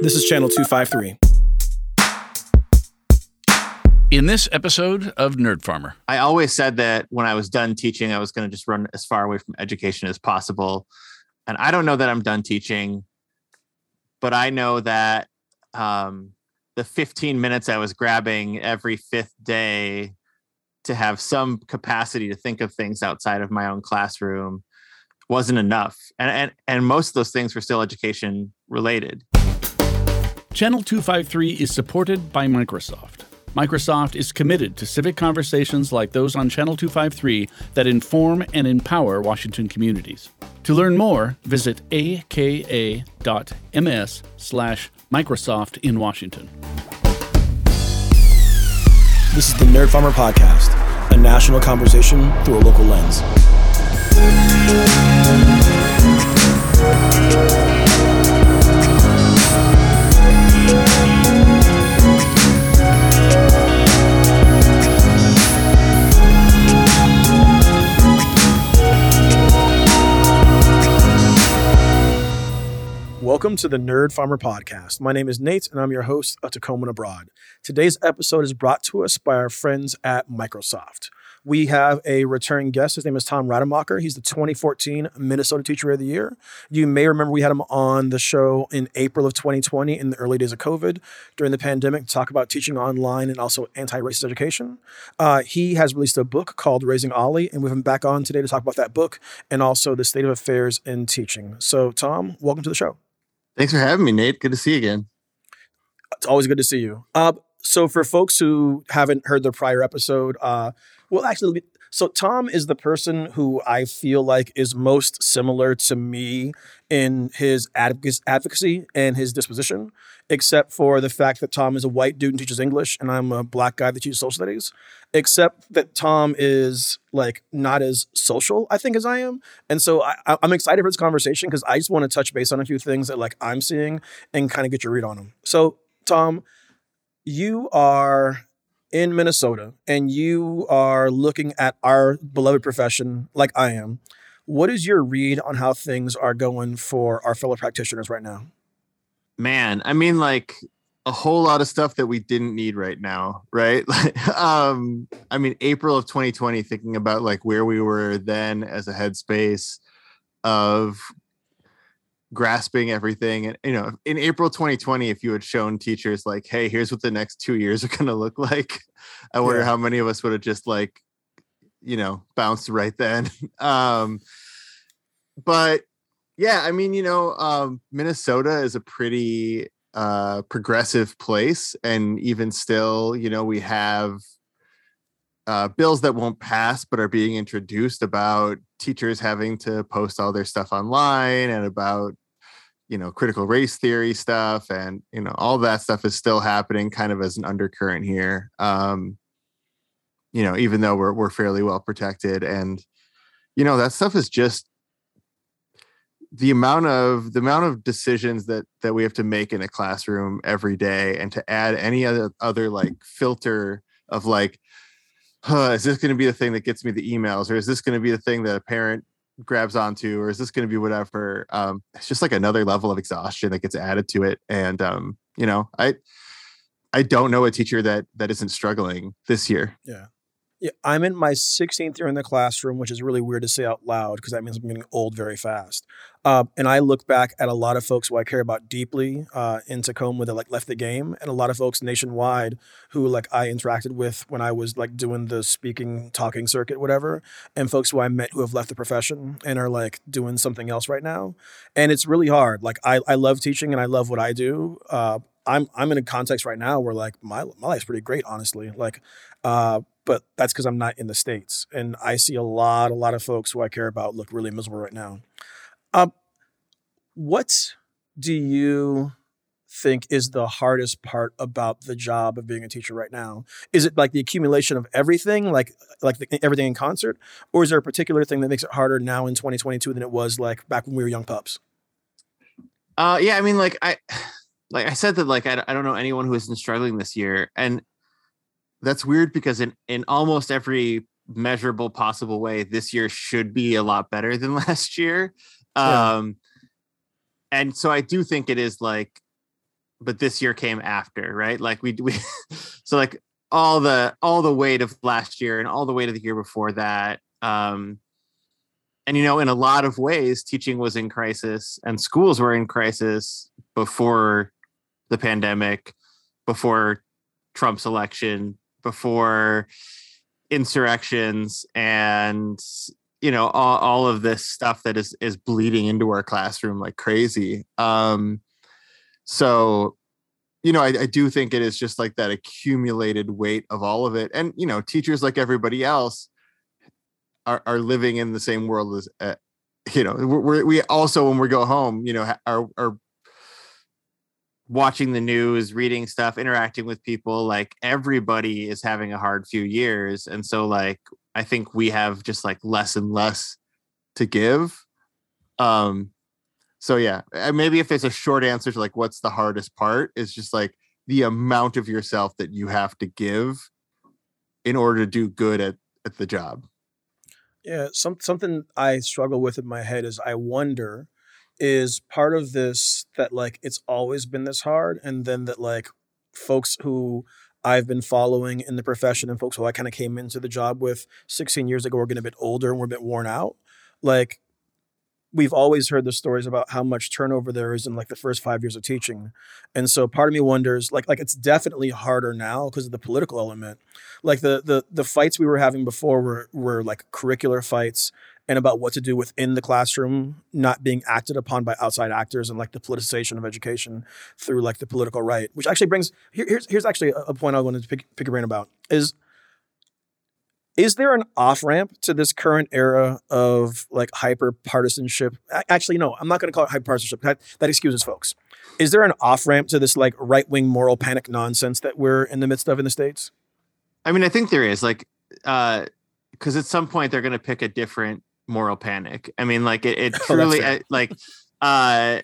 This is Channel 253. In this episode of Nerd Farmer, I always said that when I was done teaching, I was going to just run as far away from education as possible. And I don't know that I'm done teaching, but I know that um, the 15 minutes I was grabbing every fifth day to have some capacity to think of things outside of my own classroom wasn't enough. And, and, and most of those things were still education related. Channel 253 is supported by Microsoft. Microsoft is committed to civic conversations like those on Channel 253 that inform and empower Washington communities. To learn more, visit aka.ms slash Microsoft in Washington. This is the Nerd Farmer Podcast, a national conversation through a local lens. Welcome to the Nerd Farmer Podcast. My name is Nate, and I'm your host of Tacoma Abroad. Today's episode is brought to us by our friends at Microsoft. We have a returning guest. His name is Tom Rademacher. He's the 2014 Minnesota Teacher of the Year. You may remember we had him on the show in April of 2020 in the early days of COVID during the pandemic to talk about teaching online and also anti racist education. Uh, he has released a book called Raising Ollie, and we have him back on today to talk about that book and also the state of affairs in teaching. So, Tom, welcome to the show. Thanks for having me, Nate. Good to see you again. It's always good to see you. Uh, so, for folks who haven't heard the prior episode, uh, well, actually, so Tom is the person who I feel like is most similar to me in his advocacy and his disposition, except for the fact that Tom is a white dude and teaches English, and I'm a black guy that teaches social studies. Except that Tom is like not as social, I think, as I am, and so I, I'm excited for this conversation because I just want to touch base on a few things that like I'm seeing and kind of get your read on them. So, Tom, you are in Minnesota and you are looking at our beloved profession like I am, what is your read on how things are going for our fellow practitioners right now? Man, I mean, like a whole lot of stuff that we didn't need right now, right? um, I mean, April of 2020, thinking about like where we were then as a headspace of grasping everything and you know in april 2020 if you had shown teachers like hey here's what the next two years are going to look like i wonder yeah. how many of us would have just like you know bounced right then um but yeah i mean you know um minnesota is a pretty uh progressive place and even still you know we have uh, bills that won't pass but are being introduced about teachers having to post all their stuff online and about you know critical race theory stuff and you know all that stuff is still happening kind of as an undercurrent here. Um you know even though we're we're fairly well protected and you know that stuff is just the amount of the amount of decisions that that we have to make in a classroom every day and to add any other other like filter of like huh, is this going to be the thing that gets me the emails or is this going to be the thing that a parent grabs onto or is this going to be whatever? Um it's just like another level of exhaustion that gets added to it and um you know i i don't know a teacher that that isn't struggling this year. Yeah yeah, I'm in my 16th year in the classroom, which is really weird to say out loud because that means I'm getting old very fast. Uh, and I look back at a lot of folks who I care about deeply uh, in Tacoma that like left the game, and a lot of folks nationwide who like I interacted with when I was like doing the speaking, talking circuit, whatever, and folks who I met who have left the profession and are like doing something else right now. And it's really hard. Like I, I love teaching and I love what I do. Uh, I'm I'm in a context right now where like my my life's pretty great, honestly. Like, uh, but that's because I'm not in the states, and I see a lot, a lot of folks who I care about look really miserable right now. Um, what do you think is the hardest part about the job of being a teacher right now? Is it like the accumulation of everything, like like the, everything in concert, or is there a particular thing that makes it harder now in 2022 than it was like back when we were young pups? Uh, yeah, I mean, like I, like I said that like I, I don't know anyone who isn't struggling this year, and that's weird because in in almost every measurable possible way this year should be a lot better than last year yeah. um and so i do think it is like but this year came after, right? Like we we so like all the all the weight of last year and all the weight of the year before that. Um, and you know, in a lot of ways, teaching was in crisis and schools were in crisis before the pandemic, before Trump's election, before insurrections and you know all, all of this stuff that is is bleeding into our classroom like crazy. Um so you know I, I do think it is just like that accumulated weight of all of it. And you know teachers like everybody else are, are living in the same world as uh, you know we're, we also when we go home you know are, are watching the news reading stuff interacting with people like everybody is having a hard few years and so like i think we have just like less and less to give. Um so yeah maybe if it's a short answer to like what's the hardest part is just like the amount of yourself that you have to give in order to do good at at the job. Yeah some, something i struggle with in my head is i wonder is part of this that like it's always been this hard and then that like folks who I've been following in the profession and folks who I kind of came into the job with 16 years ago are getting a bit older and we're a bit worn out. Like we've always heard the stories about how much turnover there is in like the first five years of teaching. And so part of me wonders, like, like it's definitely harder now because of the political element. Like the the the fights we were having before were were like curricular fights and about what to do within the classroom, not being acted upon by outside actors and like the politicization of education through like the political right, which actually brings here, here's here's actually a, point I wanted to pick, pick a brain about is is there an off ramp to this current era of like hyper partisanship? Actually, no, I'm not going to call it hyper partisanship. That, that excuses folks. Is there an off ramp to this like right wing moral panic nonsense that we're in the midst of in the states? I mean, I think there is like, because uh, at some point they're going to pick a different moral panic. I mean, like it, it oh, truly oh, like uh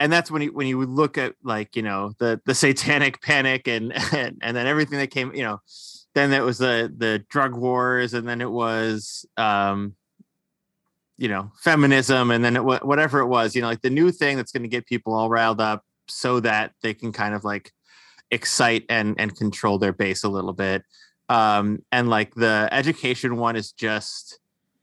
and that's when you when you look at like, you know, the the satanic panic and and, and then everything that came, you know, then it was the the drug wars and then it was um you know, feminism and then it whatever it was, you know, like the new thing that's going to get people all riled up so that they can kind of like excite and and control their base a little bit. Um and like the education one is just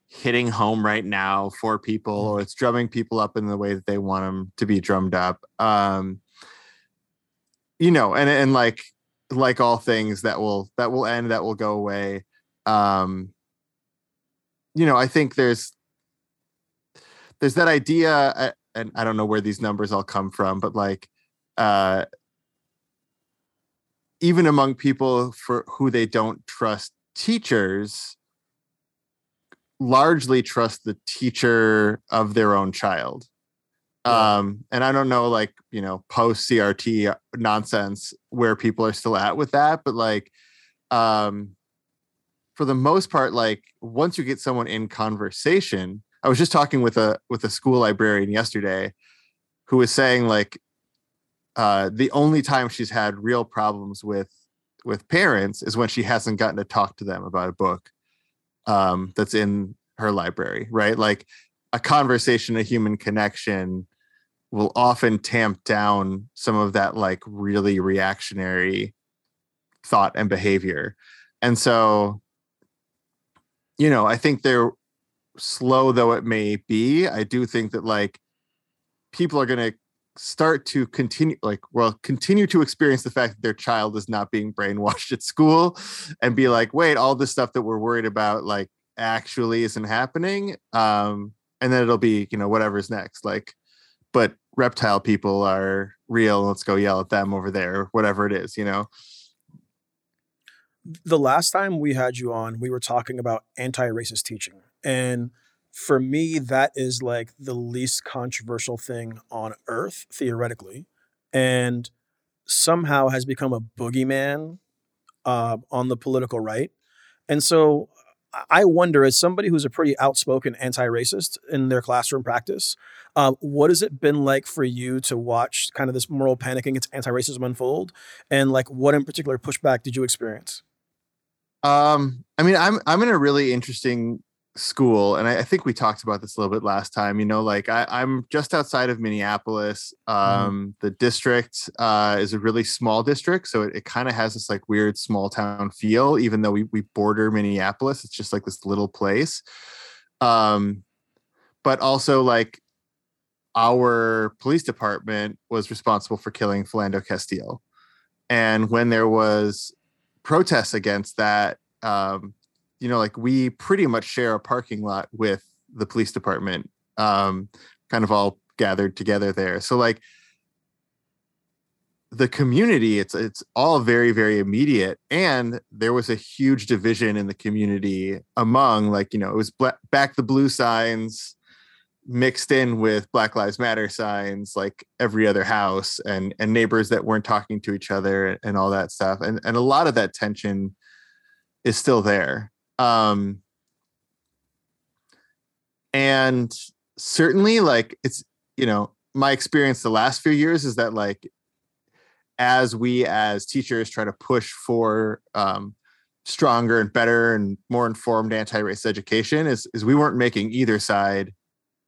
hitting home right now for people or it's drumming people up in the way that they want them to be drummed up um you know and and like like all things that will that will end that will go away um you know i think there's there's that idea and i don't know where these numbers all come from but like uh even among people for who they don't trust teachers largely trust the teacher of their own child. Um, and I don't know, like, you know, post CRT nonsense where people are still at with that, but like, um, for the most part, like once you get someone in conversation, I was just talking with a with a school librarian yesterday who was saying like uh, the only time she's had real problems with with parents is when she hasn't gotten to talk to them about a book um, that's in her library, right? Like a conversation, a human connection will often tamp down some of that like really reactionary thought and behavior. And so, you know, I think they're slow though it may be, I do think that like people are going to start to continue like well continue to experience the fact that their child is not being brainwashed at school and be like wait all this stuff that we're worried about like actually isn't happening um and then it'll be you know whatever's next like but reptile people are real let's go yell at them over there whatever it is you know? The last time we had you on we were talking about anti-racist teaching and for me, that is like the least controversial thing on earth, theoretically, and somehow has become a boogeyman uh, on the political right. And so I wonder, as somebody who's a pretty outspoken anti-racist in their classroom practice, uh, what has it been like for you to watch kind of this moral panic against anti-racism unfold, and like what in particular pushback did you experience? Um, I mean, I'm I'm in a really interesting school and I, I, think we talked about this a little bit last time you know like I, am just outside of minneapolis mm-hmm. um, mm. the district uh, is a really small district so it, it kind of has this like weird small town feel even though we, we border minneapolis it's just like this little place um, but also like our police department was responsible for killing philando castile and when there was protests against that um, you know, like we pretty much share a parking lot with the police department, um, kind of all gathered together there. So like the community, it's it's all very very immediate, and there was a huge division in the community among like you know it was black, back the blue signs mixed in with black lives matter signs like every other house and and neighbors that weren't talking to each other and, and all that stuff and and a lot of that tension is still there um and certainly like it's you know my experience the last few years is that like as we as teachers try to push for um stronger and better and more informed anti-race education is is we weren't making either side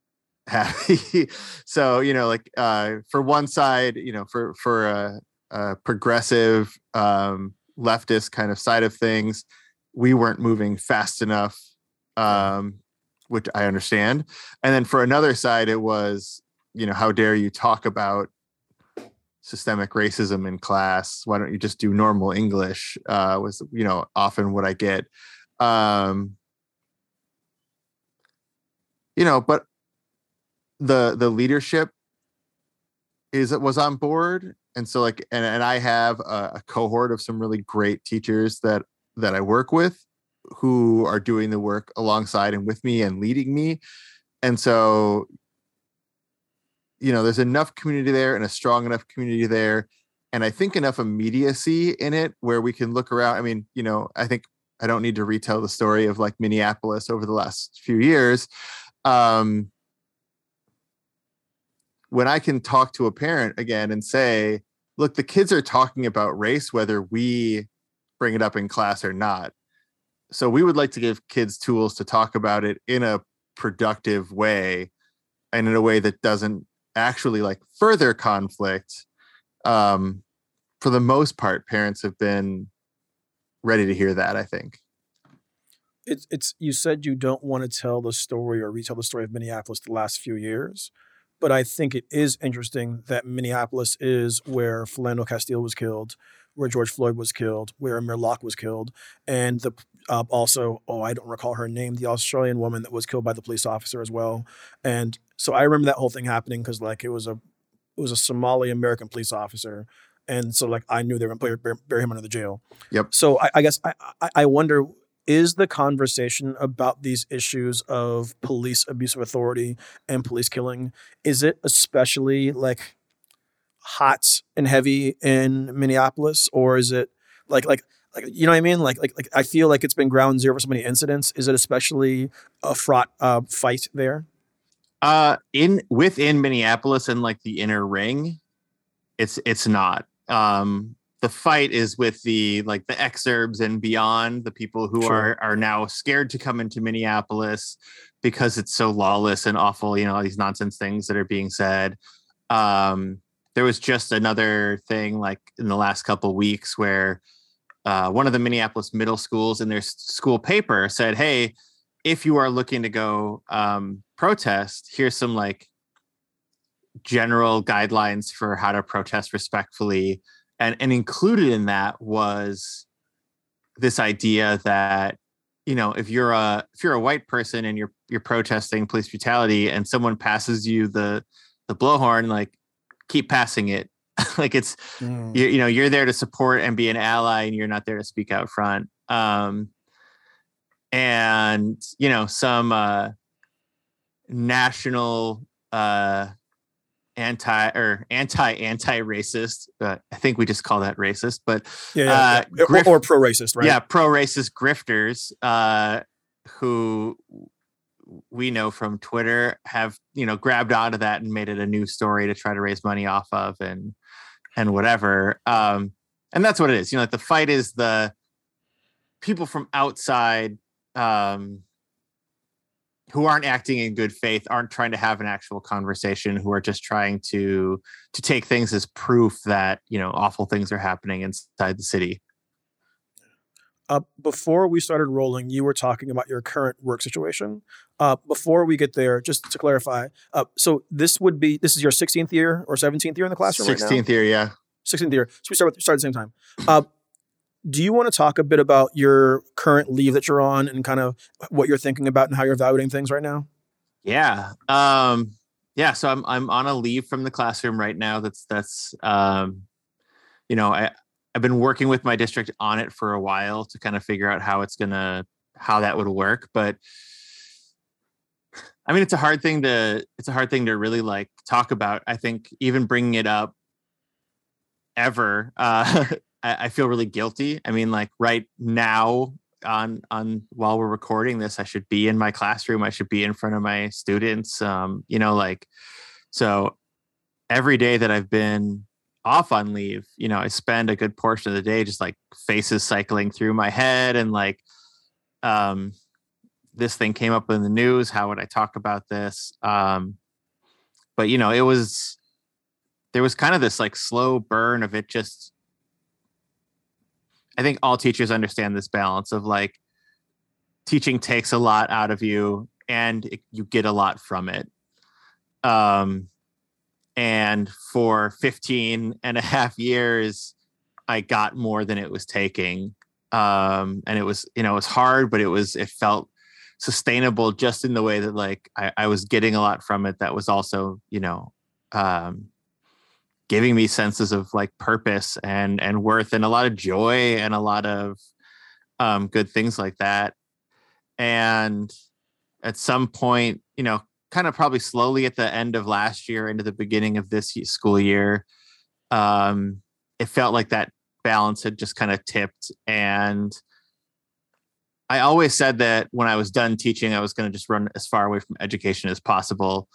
happy. So you know like uh for one side you know for for a, a progressive um leftist kind of side of things we weren't moving fast enough um, which i understand. And then for another side it was you know how dare you talk about systemic racism in class? Why don't you just do normal english uh, was you know often what i get. Um, you know but the the leadership is it was on board. And so like and, and i have a, a cohort of some really great teachers that that I work with who are doing the work alongside and with me and leading me. And so, you know, there's enough community there and a strong enough community there. And I think enough immediacy in it where we can look around. I mean, you know, I think I don't need to retell the story of like Minneapolis over the last few years. Um, when I can talk to a parent again and say, look, the kids are talking about race, whether we bring it up in class or not. So we would like to give kids tools to talk about it in a productive way and in a way that doesn't actually like further conflict. Um, for the most part, parents have been ready to hear that, I think. It's it's you said you don't want to tell the story or retell the story of Minneapolis the last few years, but I think it is interesting that Minneapolis is where Philando Castile was killed, where George Floyd was killed, where Amir Locke was killed, and the uh, also oh I don't recall her name, the Australian woman that was killed by the police officer as well. And so I remember that whole thing happening because like it was a it was a Somali American police officer. And so, like, I knew they were going to bury him under the jail. Yep. So, I, I guess I, I wonder is the conversation about these issues of police abuse of authority and police killing is it especially like hot and heavy in Minneapolis, or is it like like like you know what I mean? Like like like I feel like it's been ground zero for so many incidents. Is it especially a fraught uh, fight there? Uh, in within Minneapolis and like the inner ring, it's it's not. Um, the fight is with the like the exurbs and beyond the people who sure. are are now scared to come into Minneapolis because it's so lawless and awful. You know all these nonsense things that are being said. Um, there was just another thing like in the last couple weeks where uh, one of the Minneapolis middle schools in their school paper said, "Hey, if you are looking to go um, protest, here's some like general guidelines for how to protest respectfully." And and included in that was this idea that you know if you're a if you're a white person and you're you're protesting police brutality and someone passes you the the blowhorn like keep passing it. like it's mm. you, you know you're there to support and be an ally, and you're not there to speak out front. Um, and you know some uh, national uh, anti or anti anti racist. Uh, I think we just call that racist, but yeah, yeah, yeah. Grift, or, or pro racist, right? Yeah, pro racist grifters uh, who we know from Twitter have you know grabbed onto that and made it a new story to try to raise money off of and and whatever. Um, and that's what it is. You know, like the fight is the people from outside um, who aren't acting in good faith aren't trying to have an actual conversation who are just trying to to take things as proof that you know awful things are happening inside the city uh, before we started rolling you were talking about your current work situation uh, before we get there just to clarify uh, so this would be this is your 16th year or 17th year in the classroom 16th right year yeah 16th year so we start with start at the same time uh, do you want to talk a bit about your current leave that you're on and kind of what you're thinking about and how you're evaluating things right now? Yeah. Um, yeah. So I'm I'm on a leave from the classroom right now. That's that's um, you know, I, I've been working with my district on it for a while to kind of figure out how it's gonna how that would work. But I mean it's a hard thing to it's a hard thing to really like talk about. I think even bringing it up ever uh I, I feel really guilty. I mean, like right now on on while we're recording this, I should be in my classroom. I should be in front of my students. Um, you know, like so every day that I've been off on leave, you know, I spend a good portion of the day just like faces cycling through my head and like um this thing came up in the news. How would I talk about this? Um, but you know, it was there was kind of this like slow burn of it just I think all teachers understand this balance of like teaching takes a lot out of you and it, you get a lot from it. Um, and for 15 and a half years, I got more than it was taking. Um, and it was, you know, it was hard, but it was, it felt sustainable just in the way that like I, I was getting a lot from it that was also, you know, um, giving me senses of like purpose and and worth and a lot of joy and a lot of um, good things like that and at some point you know kind of probably slowly at the end of last year into the beginning of this school year um, it felt like that balance had just kind of tipped. And i always said that when i was done teaching i was going to just run as far away from education as possible.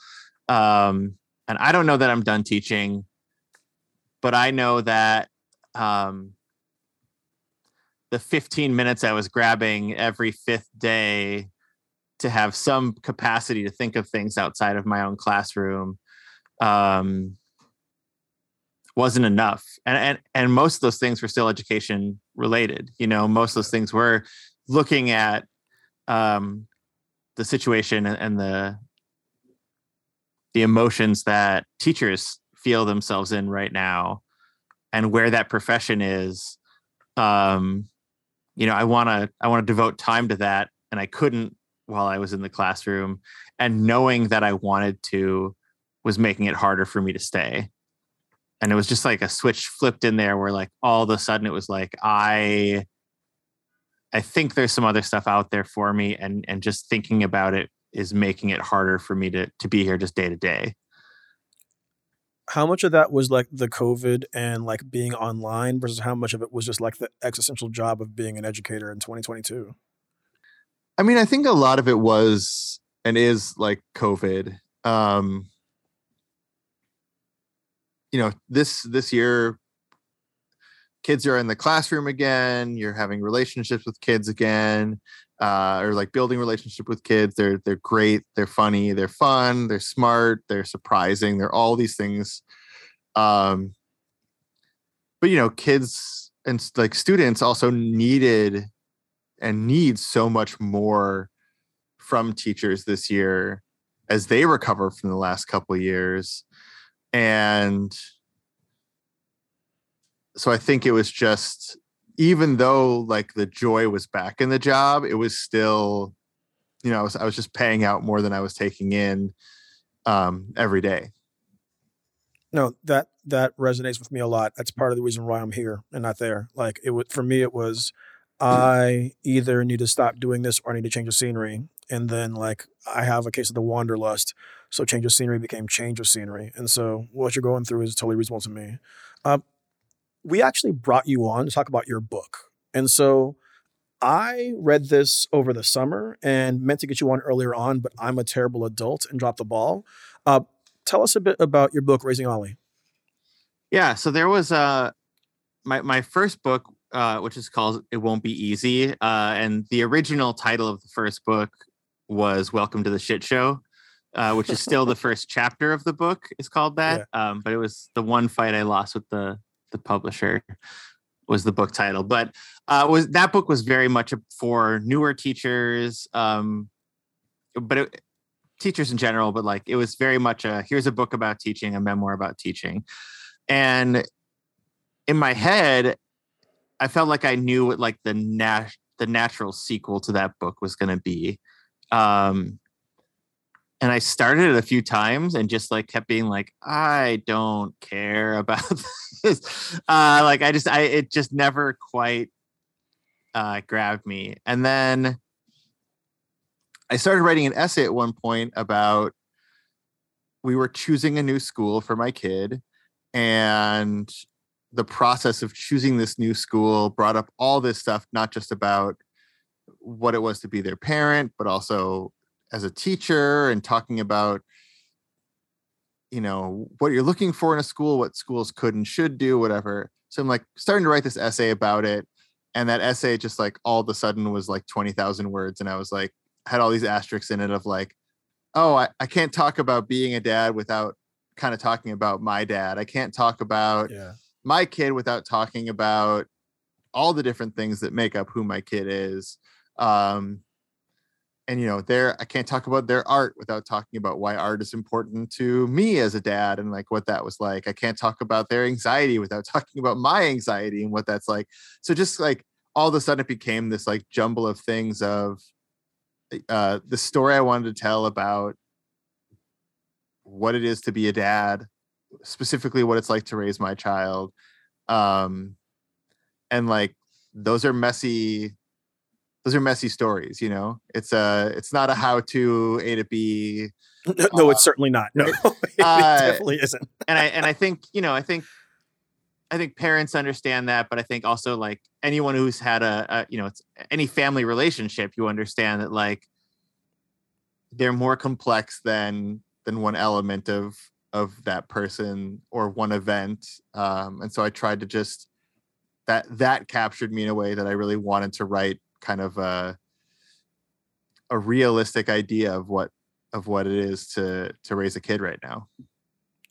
Um, and i don't know that i'm done teaching but I know that um, the 15 minutes I was grabbing every fifth day to have some capacity to think of things outside of my own classroom um, wasn't enough. And, and and most of those things were still education related. You know, most of those things were looking at um, the situation and, the the emotions that teachers feel themselves in right now and where that profession is um you know i want to i want to devote time to that and i couldn't while i was in the classroom and knowing that i wanted to was making it harder for me to stay and it was just like a switch flipped in there where like all of a sudden it was like i i think there's some other stuff out there for me and and just thinking about it is making it harder for me to to be here just day to day how much of that was like the COVID and like being online versus how much of it was just like the existential job of being an educator in 2022? I mean, I think a lot of it was and is like COVID. Um, you know, this this year kids are in the classroom again, you're having relationships with kids again uh, or like building relationship with kids. They're they're great. They're funny. They're fun. They're smart. They're surprising. They're all these things. Um, but you know, kids and like students also needed and need so much more from teachers this year as they recover from the last couple years and so i think it was just even though like the joy was back in the job, it was still, you know, I was, I was just paying out more than I was taking in um, every day. No, that that resonates with me a lot. That's part of the reason why I'm here and not there. Like it would for me, it was I either need to stop doing this or I need to change the scenery. And then like I have a case of the wanderlust, so change of scenery became change of scenery. And so what you're going through is totally reasonable to me. Uh, we actually brought you on to talk about your book. And so I read this over the summer and meant to get you on earlier on, but I'm a terrible adult and dropped the ball. Uh, tell us a bit about your book, Raising Ollie. Yeah, so there was uh, my my first book, uh, which is called "It Won't Be Easy," uh, and the original title of the first book was Welcome to the Shit Show, uh, which is still the first chapter of the book. Is called that. Um, but it was the one fight I lost with the the publisher was the book title. But uh, was that book was very much for newer teachers, um, but it, teachers in general. But like it was very much a here's a book about teaching, a memoir about teaching, and in my head, I felt like I knew what like the nat- the natural sequel to that book was going to be. Um, and I started it a few times and just like kept being like, I don't care about this. Uh, like I just, I, it just never quite uh, grabbed me. And then I started writing an essay at one point about we were choosing a new school for my kid and the process of choosing this new school brought up all this stuff, not just about what it was to be their parent, but also as a teacher and talking about you know what you're looking for in a school what schools could and should do whatever so i'm like starting to write this essay about it and that essay just like all of a sudden was like 20,000 words and i was like had all these asterisks in it of like oh I, I can't talk about being a dad without kind of talking about my dad i can't talk about Yeah. My kid without talking about all the different things that make up who my kid is um and you know their i can't talk about their art without talking about why art is important to me as a dad and like what that was like. I can't talk about their anxiety without talking about my anxiety and what that's like. So just like all of a sudden it became this like jumble of things of uh the story i wanted to tell about what it is to be a dad specifically what it's like to raise my child um and like those are messy those are messy stories you know it's a it's not a how to a to b no, it's certainly not. No, it uh, definitely isn't. and i and i think you know i think i think parents understand that but i think also like anyone who's had a, a you know it's any family relationship you understand that like they're more complex than than one element of of that person or one event um and so i tried to just that that captured me in a way that i really wanted to write kind of a a realistic idea of what of what it is to to raise a kid right now.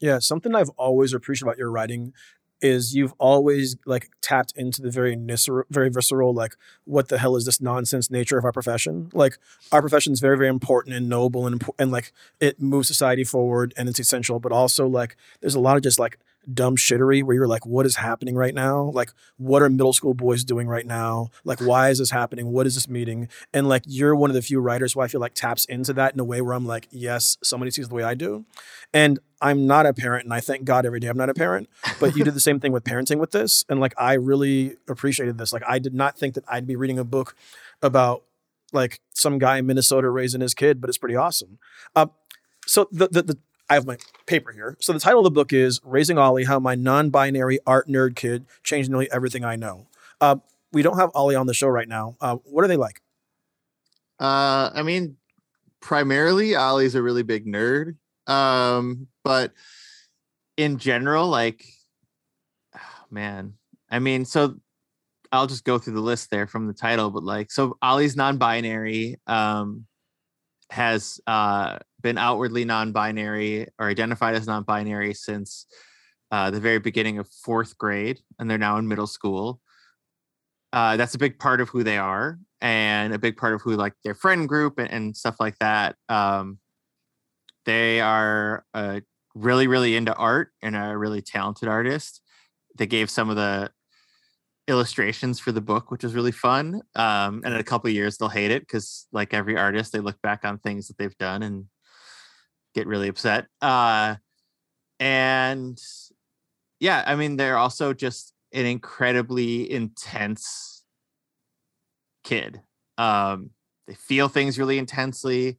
Yeah, something I've always appreciated about your writing is you've always like tapped into the very visceral, very visceral, like what the hell is this nonsense nature of our profession? Like our profession is very, very important and noble and and like it moves society forward and it's essential. But also like there's a lot of just like dumb shittery where you're like, what is happening right now? Like what are middle school boys doing right now? Like why is this happening? What is this meeting? And like you're one of the few writers who I feel like taps into that in a way where I'm like, yes, somebody sees the way I do. And I'm not a parent, and I thank God every day I'm not a parent. But you did the same thing with parenting with this, and like I really appreciated this. Like I did not think that I'd be reading a book about like some guy in Minnesota raising his kid, but it's pretty awesome. Uh, so the, the the I have my paper here. So the title of the book is "Raising Ollie: How My Non-Binary Art Nerd Kid Changed Nearly Everything I Know." Uh, we don't have Ollie on the show right now. Uh, what are they like? Uh, I mean, primarily, Ollie's a really big nerd. Um, but in general, like, oh, man, I mean, so I'll just go through the list there from the title, but like, so Ollie's non-binary, um, has uh been outwardly non-binary or identified as non-binary since uh, the very beginning of fourth grade, and they're now in middle school. Uh, that's a big part of who they are and a big part of who like their friend group and, and stuff like that um, they are uh, really really into art and a really talented artist they gave some of the illustrations for the book which was really fun um, and in a couple years they'll hate it because like every artist they look back on things that they've done and get really upset uh, and yeah i mean they're also just an incredibly intense kid. Um, they feel things really intensely.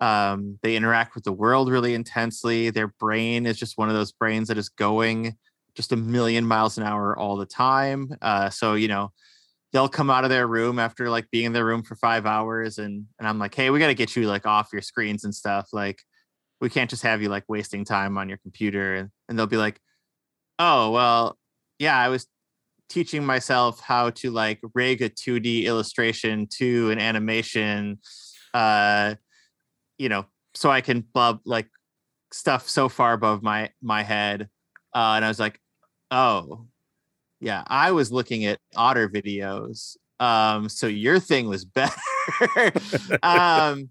Um, they interact with the world really intensely. Their brain is just one of those brains that is going just a million miles an hour all the time. Uh, so you know, they'll come out of their room after like being in their room for five hours, and and I'm like, hey, we got to get you like off your screens and stuff. Like, we can't just have you like wasting time on your computer. And and they'll be like, oh well, yeah, I was teaching myself how to like rig a 2D illustration to an animation. Uh, you know, so I can bub like stuff so far above my my head. Uh, and I was like, oh, yeah, I was looking at otter videos. Um, so your thing was better. um,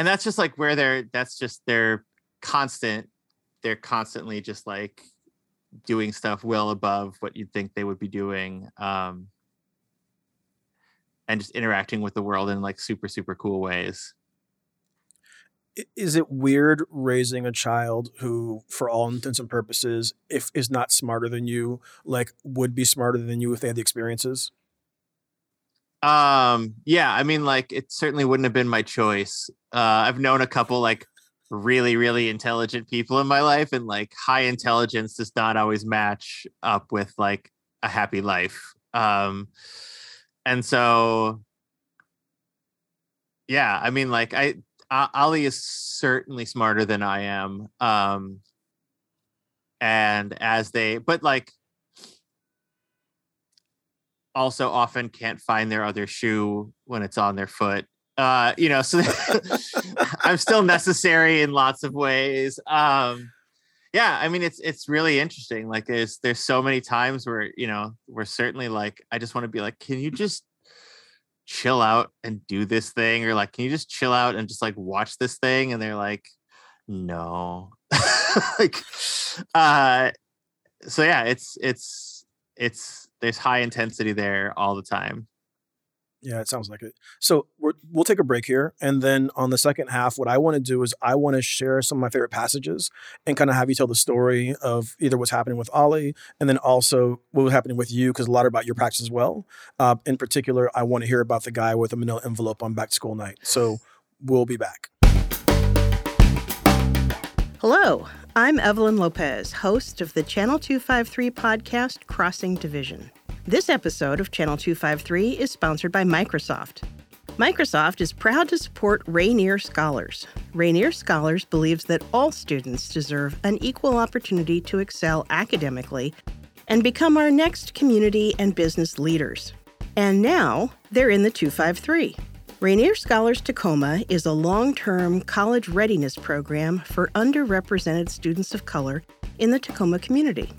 and that's just like where they're that's just their constant they're constantly just like doing stuff well above what you'd think they would be doing um and just interacting with the world in like super super cool ways. Is it weird raising a child who for all intents and purposes if is not smarter than you like would be smarter than you if they had the experiences um yeah i mean like it certainly wouldn't have been my choice. Uh i've known a couple like really really intelligent people in my life and like high intelligence does not always match up with like a happy life. Um and so yeah i mean like i Ollie is certainly smarter than i am um and as they but like also often can't find their other shoe when it's on their foot uh you know so i'm still necessary in lots of ways um yeah i mean it's it's really interesting like there's there's so many times where you know we're certainly like i just want to be like can you just chill out and do this thing? or like can you just chill out and just like watch this thing? and they're like no. Like uh so yeah it's it's it's there's high intensity there all the time yeah, it sounds like it. So we will take a break here. And then on the second half, what I want to do is I want to share some of my favorite passages and kind of have you tell the story of either what's happening with Ollie and then also what was happening with you, because a lot about your practice as well. Uh, in particular, I want to hear about the guy with a manila envelope on back to school night. So we'll be back. Hello, I'm Evelyn Lopez, host of the Channel 253 podcast Crossing Division. This episode of Channel 253 is sponsored by Microsoft. Microsoft is proud to support Rainier Scholars. Rainier Scholars believes that all students deserve an equal opportunity to excel academically and become our next community and business leaders. And now they're in the 253. Rainier Scholars Tacoma is a long term college readiness program for underrepresented students of color in the Tacoma community.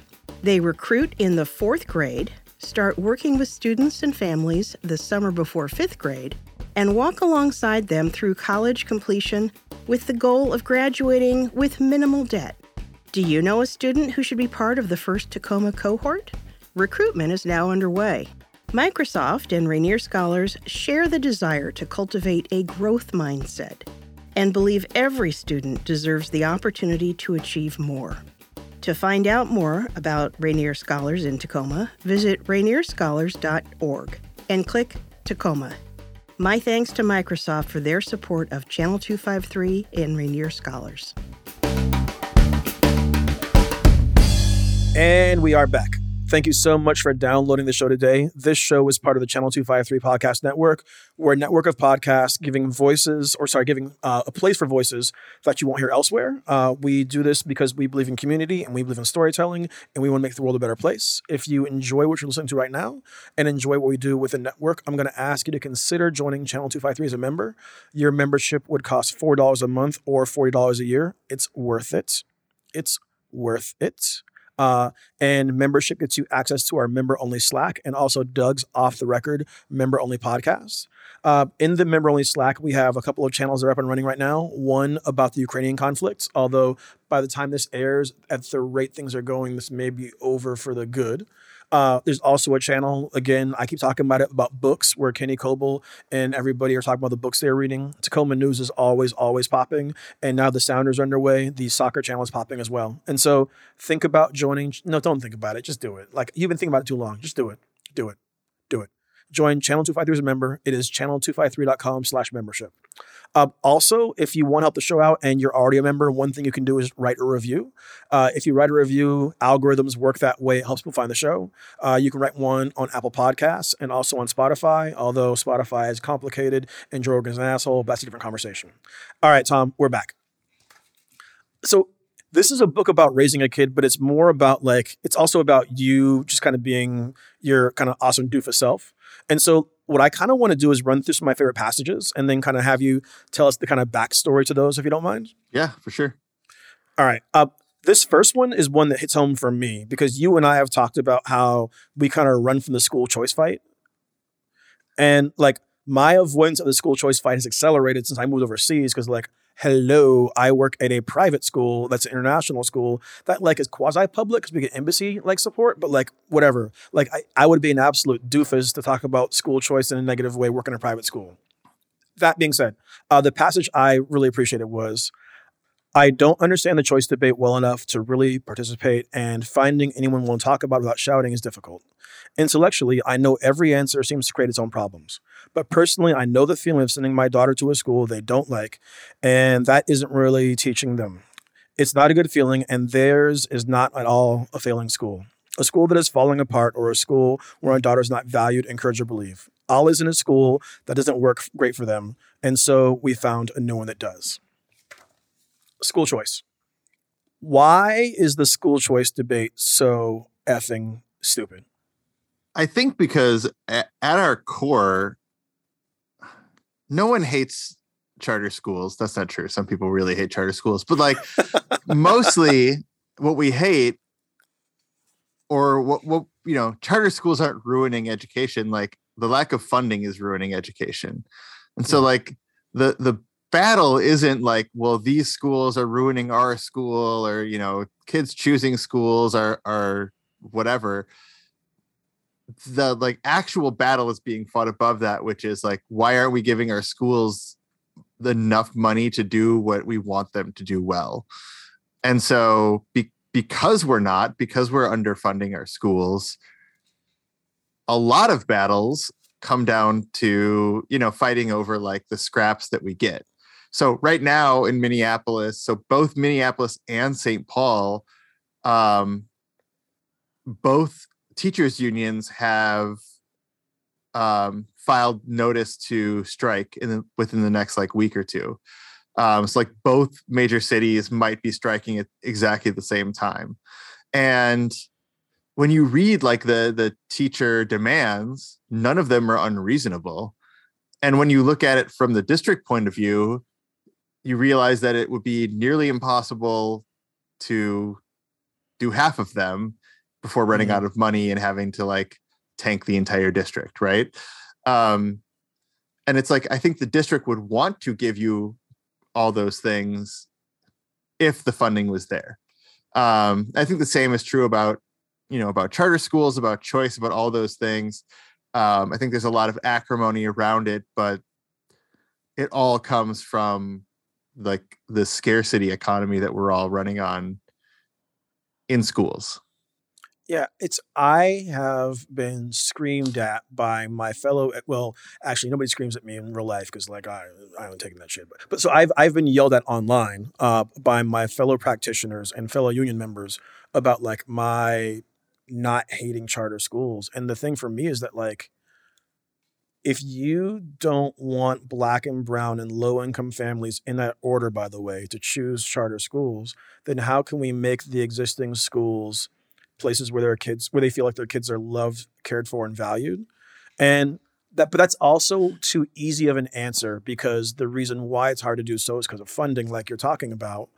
They recruit in the fourth grade, start working with students and families the summer before fifth grade, and walk alongside them through college completion with the goal of graduating with minimal debt. Do you know a student who should be part of the first Tacoma cohort? Recruitment is now underway. Microsoft and Rainier Scholars share the desire to cultivate a growth mindset and believe every student deserves the opportunity to achieve more. To find out more about Rainier Scholars in Tacoma, visit rainierscholars.org and click Tacoma. My thanks to Microsoft for their support of Channel 253 and Rainier Scholars. And we are back. Thank you so much for downloading the show today. This show is part of the Channel 253 Podcast Network. We're a network of podcasts giving voices, or sorry, giving uh, a place for voices that you won't hear elsewhere. Uh, we do this because we believe in community and we believe in storytelling and we want to make the world a better place. If you enjoy what you're listening to right now and enjoy what we do with the network, I'm going to ask you to consider joining Channel 253 as a member. Your membership would cost $4 a month or $40 a year. It's worth it. It's worth it. Uh, and membership gets you access to our member only Slack and also Doug's off the record member only podcast. Uh, in the member only Slack, we have a couple of channels that are up and running right now. One about the Ukrainian conflict, although by the time this airs, at the rate things are going, this may be over for the good. Uh, there's also a channel, again, I keep talking about it, about books where Kenny Coble and everybody are talking about the books they're reading. Tacoma News is always, always popping. And now the Sounders are underway. The soccer channel is popping as well. And so think about joining. No, don't think about it. Just do it. Like you've been thinking about it too long. Just do it. Do it. Join Channel 253 as a member. It is channel253.com slash membership. Uh, also, if you want to help the show out and you're already a member, one thing you can do is write a review. Uh, if you write a review, algorithms work that way. It helps people find the show. Uh, you can write one on Apple Podcasts and also on Spotify, although Spotify is complicated and Joe Rogan's an asshole. But that's a different conversation. All right, Tom, we're back. So this is a book about raising a kid, but it's more about like, it's also about you just kind of being your kind of awesome doofus self. And so what I kind of want to do is run through some of my favorite passages and then kind of have you tell us the kind of backstory to those, if you don't mind. Yeah, for sure. All right. Uh, this first one is one that hits home for me because you and I have talked about how we kind of run from the school choice fight. And like my avoidance of the school choice fight has accelerated since I moved overseas because like hello, I work at a private school that's an international school that like is quasi public because we get embassy like support, but like whatever. Like I, I would be an absolute doofus to talk about school choice in a negative way working in a private school. That being said, uh, the passage I really appreciated was I don't understand the choice debate well enough to really participate, and finding anyone willing to talk about it without shouting is difficult. Intellectually, I know every answer seems to create its own problems. But personally, I know the feeling of sending my daughter to a school they don't like, and that isn't really teaching them. It's not a good feeling, and theirs is not at all a failing school. A school that is falling apart, or a school where my daughter is not valued, encouraged, or believed. All is in a school that doesn't work great for them, and so we found a new one that does school choice. Why is the school choice debate so effing stupid? I think because at, our core, no one hates charter schools. That's not true. Some people really hate charter schools, but like mostly what we hate or what what you know, charter schools aren't ruining education. Like the lack of funding is ruining education. And so like the the battle isn't like, well, these schools are ruining our school, or you know, kids choosing schools are are whatever. The like actual battle is being fought above that, which is like, why aren't we giving our schools enough money to do what we want them to do well? And so, be, because we're not, because we're underfunding our schools, a lot of battles come down to you know fighting over like the scraps that we get so right now in Minneapolis, so both Minneapolis and St. Paul, um, both teachers unions have um, filed notice to strike in the, within the next like week or two. Um, so like both major cities might be striking at exactly the same time, and when you read like the the teacher demands, none of them are unreasonable. And when you look at it from the district point of view, you realize that it would be nearly impossible to do half of them before running mm-hmm. out of money and having to like tank the entire district, right? Um, and it's like I think the district would want to give you all those things if the funding was there. Um, I think the same is true about you know about charter schools, about choice, about all those things. Um, I think there's a lot of acrimony around it, but it all comes from like the scarcity economy that we're all running on in schools. Yeah, it's I have been screamed at by my fellow well, actually nobody screams at me in real life because like I I haven't taken that shit. But, but so I've I've been yelled at online uh, by my fellow practitioners and fellow union members about like my not hating charter schools. And the thing for me is that like if you don't want black and brown and low income families in that order, by the way, to choose charter schools, then how can we make the existing schools places where their kids, where they feel like their kids are loved, cared for, and valued? And that, but that's also too easy of an answer because the reason why it's hard to do so is because of funding, like you're talking about.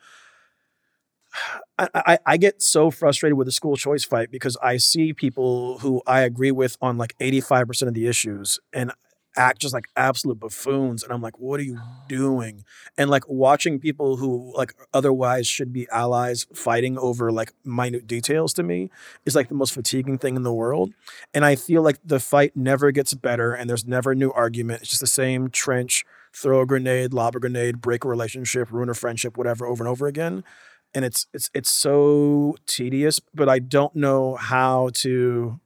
I, I, get so frustrated with the school choice fight because I see people who I agree with on like 85% of the issues and act just like absolute buffoons. And I'm like, what are you doing? And like watching people who like otherwise should be allies fighting over like minute details to me is like the most fatiguing thing in the world. And I feel like the fight never gets better and there's never a new argument. It's just the same trench, throw a grenade, lob a grenade, break a relationship, ruin a friendship, whatever, over and over again and it's it's it's so tedious but i don't know how to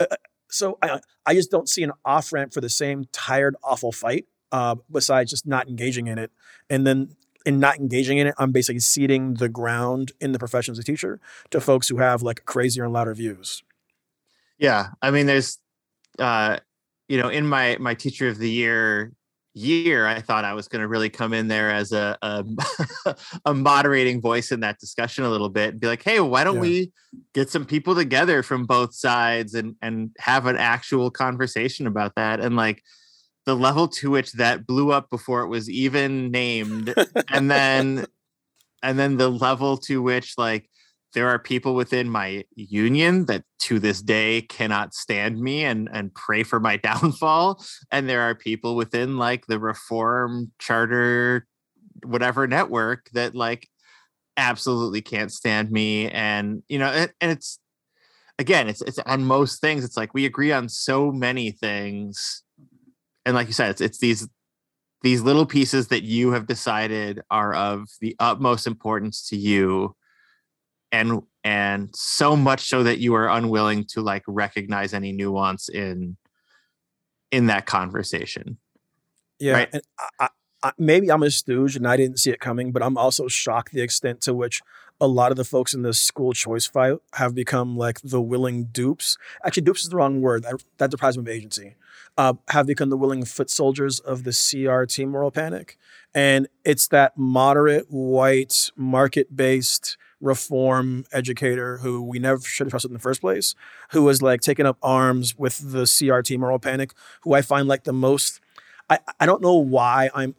uh, uh, so I, I just don't see an off ramp for the same tired awful fight uh, besides just not engaging in it. And then in not engaging in it i'm basically ceding the ground in the profession as a teacher to folks who have like crazier and louder views. Yeah i mean there's uh you know in my my teacher of the year year, I thought I was going to really come in there as a, a, a moderating voice in that discussion a little bit and be like, hey, why don't Yeah. we get some people together from both sides and and have an actual conversation about that? And like the level to which that blew up before it was even named, and then and then the level to which like there are people within my union that to this day cannot stand me and and pray for my downfall. And there are people within like the reform charter whatever network that like absolutely can't stand me. And you know and, and it's again it's it's on most things it's like we agree on so many things. And like you said it's it's these these little pieces that you have decided are of the utmost importance to you and and so much so that you are unwilling to like recognize any nuance in in that conversation Yeah, Right. and I, I, maybe I'm a stooge and I didn't see it coming, but I'm also shocked the extent to which a lot of the folks in the school choice fight have become like the willing dupes. Actually, dupes is the wrong word. That, that deprives me of agency. Uh, have become the willing foot soldiers of the CRT moral panic, and it's that moderate white market based reform educator who we never should have trusted in the first place, who was like taking up arms with the CRT moral panic, who I find like the most I, I don't know why I'm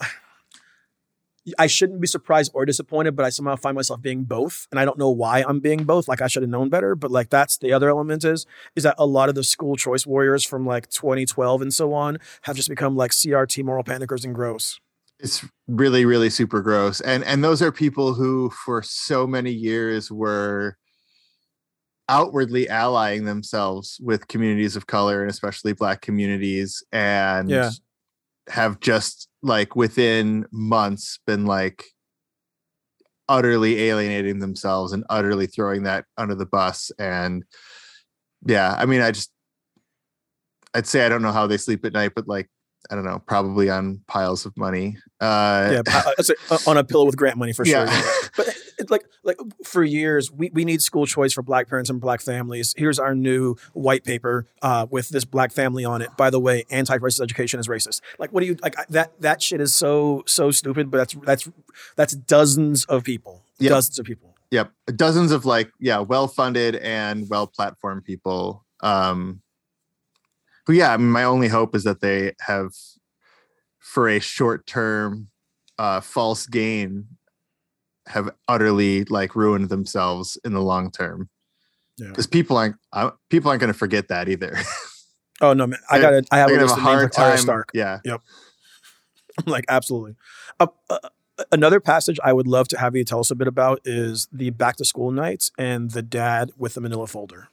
I shouldn't be surprised or disappointed, but I somehow find myself being both. And I don't know why I'm being both. Like I should have known better. But like that's the other element is is that a lot of the school choice warriors from like 2012 and so on have just become like CRT moral panickers and gross. It's really really super gross and and those are people who for so many years were outwardly allying themselves with communities of color and especially black communities and Yeah. have just like within months been like utterly alienating themselves and utterly throwing that under the bus and yeah i mean i just i'd say i don't know how they sleep at night but like i don't know probably on piles of money uh Yeah, I- I'd say, uh, on a pillow with grant money for sure. yeah. But it's like like for years, we, we need school choice for black parents and black families. Here's our new white paper uh, with this black family on it. By the way, anti-racist education is racist. Like, what do you like? That that shit is so so stupid. But that's that's that's dozens of people. Yep. Dozens of people. yep dozens of like yeah well funded and well platformed people um who yeah I mean, my only hope is that they have for a short term uh false gain have utterly like ruined themselves in the long term Yeah. because people aren't uh, people aren't going to forget that either Oh no, man! I got I have a they're gonna have a hard time Stark. yeah I'm like, absolutely. Uh, uh, another passage I would love to have you tell us a bit about is the back to school nights and the dad with the manila folder.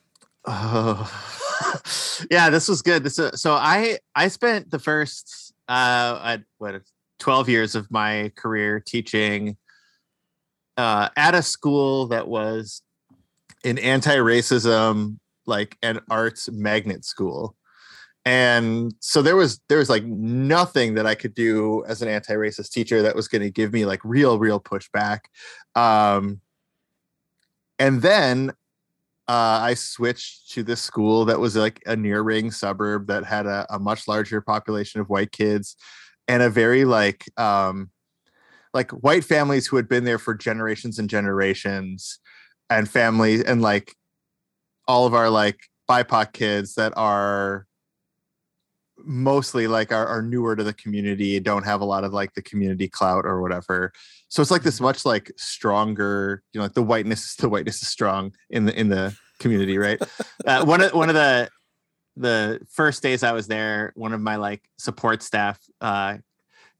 Oh, yeah, this was good. This uh, so I I spent the first uh at, what 12 years of my career teaching uh at a school that was an anti-racism like an arts magnet school. And so there was there was like nothing that I could do as an anti-racist teacher that was going to give me like real real pushback. Um and then uh, I switched to this school that was like a near ring suburb that had a, a much larger population of white kids and a very like um like white families who had been there for generations and generations and families and like all of our like BIPOC kids that are mostly like are, are newer to the community don't have a lot of like the community clout or whatever. So it's like this much like stronger you know like the whiteness is the whiteness is strong in the in the community right? Uh, one of one of the the first days i was there one of my like support staff uh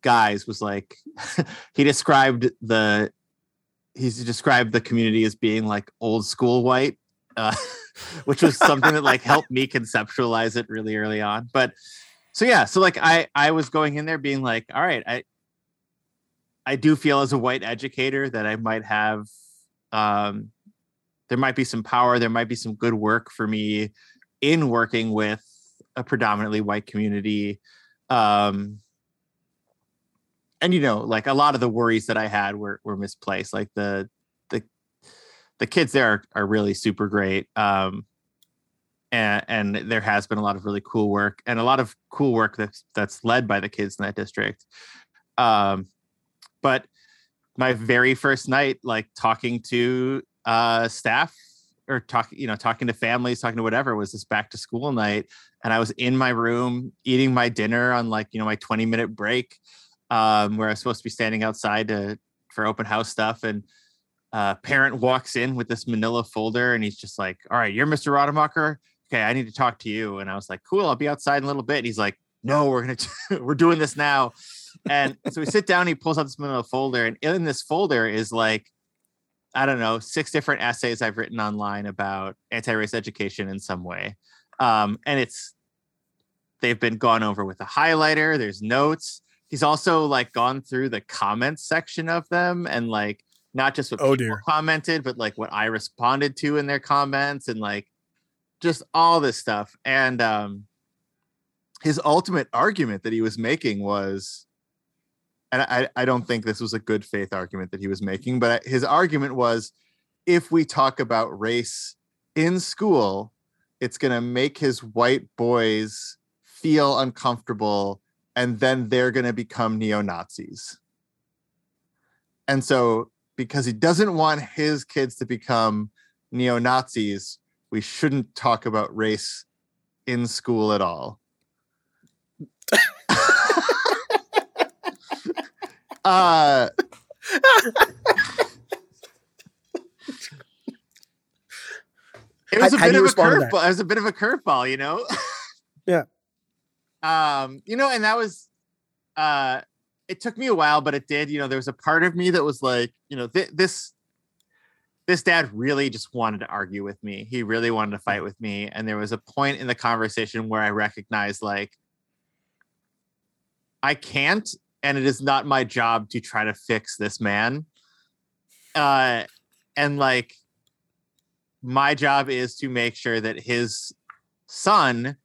guys was like he described the he's described the community as being like old school white uh which was something that like helped me conceptualize it really early on. But so yeah so like i i was going in there being like all right i i do feel as a white educator that i might have um there might be some power there might be some good work for me in working with a predominantly white community. Um and you know like a lot of the worries that i had were were misplaced. Like the the the kids there are, are really super great. Um and, and there has been a lot of really cool work and a lot of cool work that's that's led by the kids in that district. Um, but my very first night like talking to uh, staff or talking you know talking to families talking to whatever was this back to school night. And i was in my room eating my dinner on like you know my 20 minute break um, where i was supposed to be standing outside to for open house stuff. And uh, parent walks in with this manila folder and he's just like all right you're mr rademacher okay i need to talk to you and i was like cool i'll be outside in a little bit and he's like no we're gonna we're doing this now and so we sit down he pulls out this little folder and in this folder is like I don't know, six different essays I've written online about anti-race education in some way. Um, and it's they've been gone over with a highlighter, there's notes. He's also like gone through the comments section of them and like not just what Oh, people dear. commented, but like what I responded to in their comments and like just all this stuff. And um his ultimate argument that he was making was and I, I don't think this was a good faith argument that he was making, but his argument was if we talk about race in school, it's going to make his white boys feel uncomfortable and then they're going to become neo Nazis. And so, because he doesn't want his kids to become neo Nazis, we shouldn't talk about race in school at all. uh it was a how bit of a curveball. It was a bit of a curveball, you know. Yeah. Um, you know, and that was uh it took me a while, but it did. You know, there was a part of me that was like, you know, th- this this dad really just wanted to argue with me. He really wanted to fight with me, and there was a point in the conversation where I recognized like I can't, and it is not my job to try to fix this man. Uh, and like my job is to make sure that his son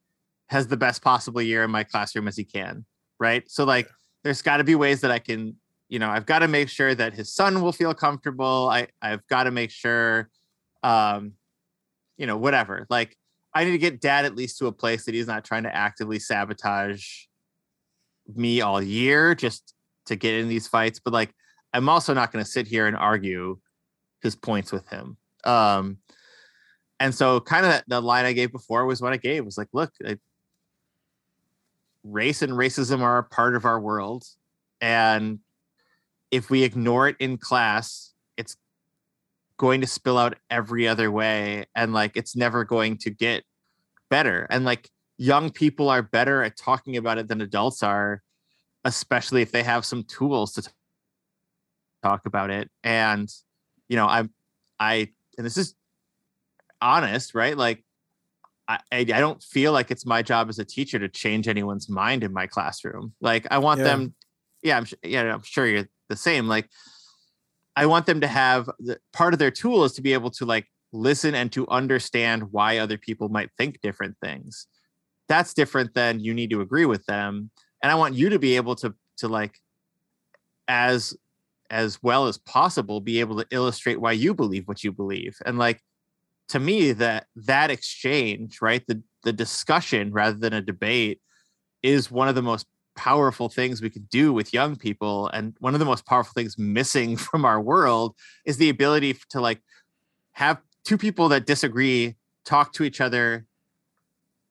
has the best possible year in my classroom as he can right so like there's got to be ways that i can you know i've got to make sure that his son will feel comfortable i i've got to make sure um you know whatever like i need to get dad at least to a place that he's not trying to actively sabotage me all year just to get in these fights but like i'm also not going to sit here and argue his points with him um and so kind of the line i gave before was what i gave was like look I, race and racism are a part of our world and if we ignore it in class it's going to spill out every other way and like it's never going to get better and like young people are better at talking about it than adults are especially if they have some tools to talk about it and you know i'm i and this is honest right like I, I don't feel like it's my job as a teacher to change anyone's mind in my classroom. Like I want Yeah. them, yeah, I'm yeah, I'm sure you're the same. Like I want them to have the, part of their tool is to be able to like listen and to understand why other people might think different things. That's different than you need to agree with them. And I want you to be able to to like as as well as possible be able to illustrate why you believe what you believe. And like to me that that exchange right the the discussion rather than a debate is one of the most powerful things we can do with young people and one of the most powerful things missing from our world is the ability to like have two people that disagree talk to each other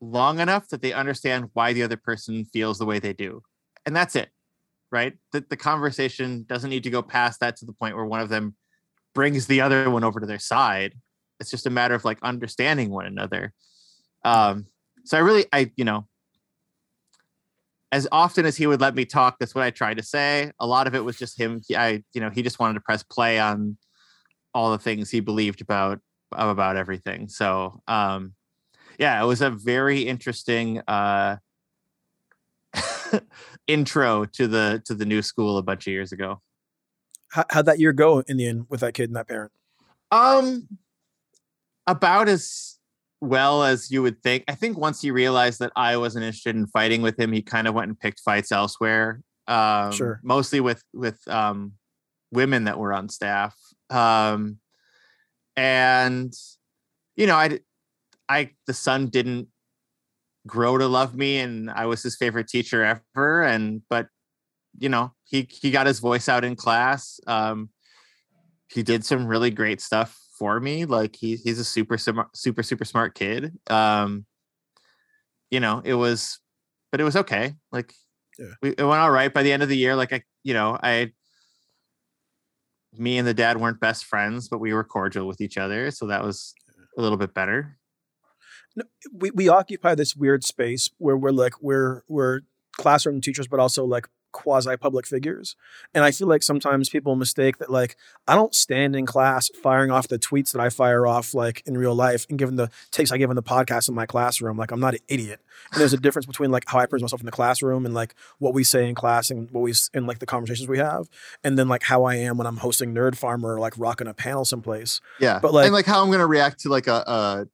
long enough that they understand why the other person feels the way they do and that's it right? The, the conversation doesn't need to go past that to the point where one of them brings the other one over to their side. It's just a matter of like understanding one another. Um so i really i you know as often as he would let me talk that's what i tried to say. A lot of it was just him i you know he just wanted to press play on all the things he believed about about everything. So um yeah it was a very interesting uh intro to the to the new school a bunch of years ago. How, how'd that year go in the end with that kid and that parent? Um, about as well as you would think. I think once he realized that I wasn't interested in fighting with him, he kind of went and picked fights elsewhere. Um, Sure. Mostly with with um, women that were on staff. Um, and you know, I I the son didn't grow to love me and I was his favorite teacher ever and but you know he he got his voice out in class um he did some really great stuff for me like he he's a super super super smart kid. Um you know it was but it was okay. Like Yeah. we, it went all right. By the end of the year like I you know I me and the dad weren't best friends but we were cordial with each other so that was a little bit better. No, we, we occupy this weird space where we're like we're we're classroom teachers but also like quasi public figures. And i feel like sometimes people mistake that like i don't stand in class firing off the tweets that i fire off like in real life and given the takes i give in the podcast in my classroom like i'm not an idiot. And there's a difference between like how i present myself in the classroom and like what we say in class and what we and like the conversations we have and then like how i am when i'm hosting nerd farmer or like rocking a panel someplace. Yeah, But, like- and like how I'm gonna react to like a, a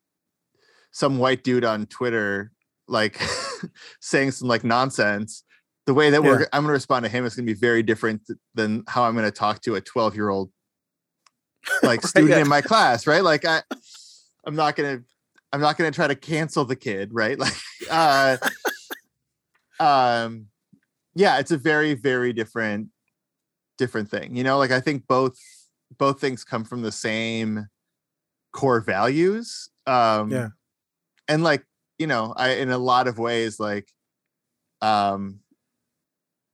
some white dude on Twitter like saying some like nonsense. The way that we're. I'm gonna respond to him is gonna be very different than how I'm gonna talk to a 12 year old like Right, student yeah. in my class, right? Like I I'm not gonna I'm not gonna try to cancel the kid, right? Like uh um yeah, it's a very, very different different thing. You know, like I think both both things come from the same core values. Um Yeah. and like, you know, I in a lot of ways, like um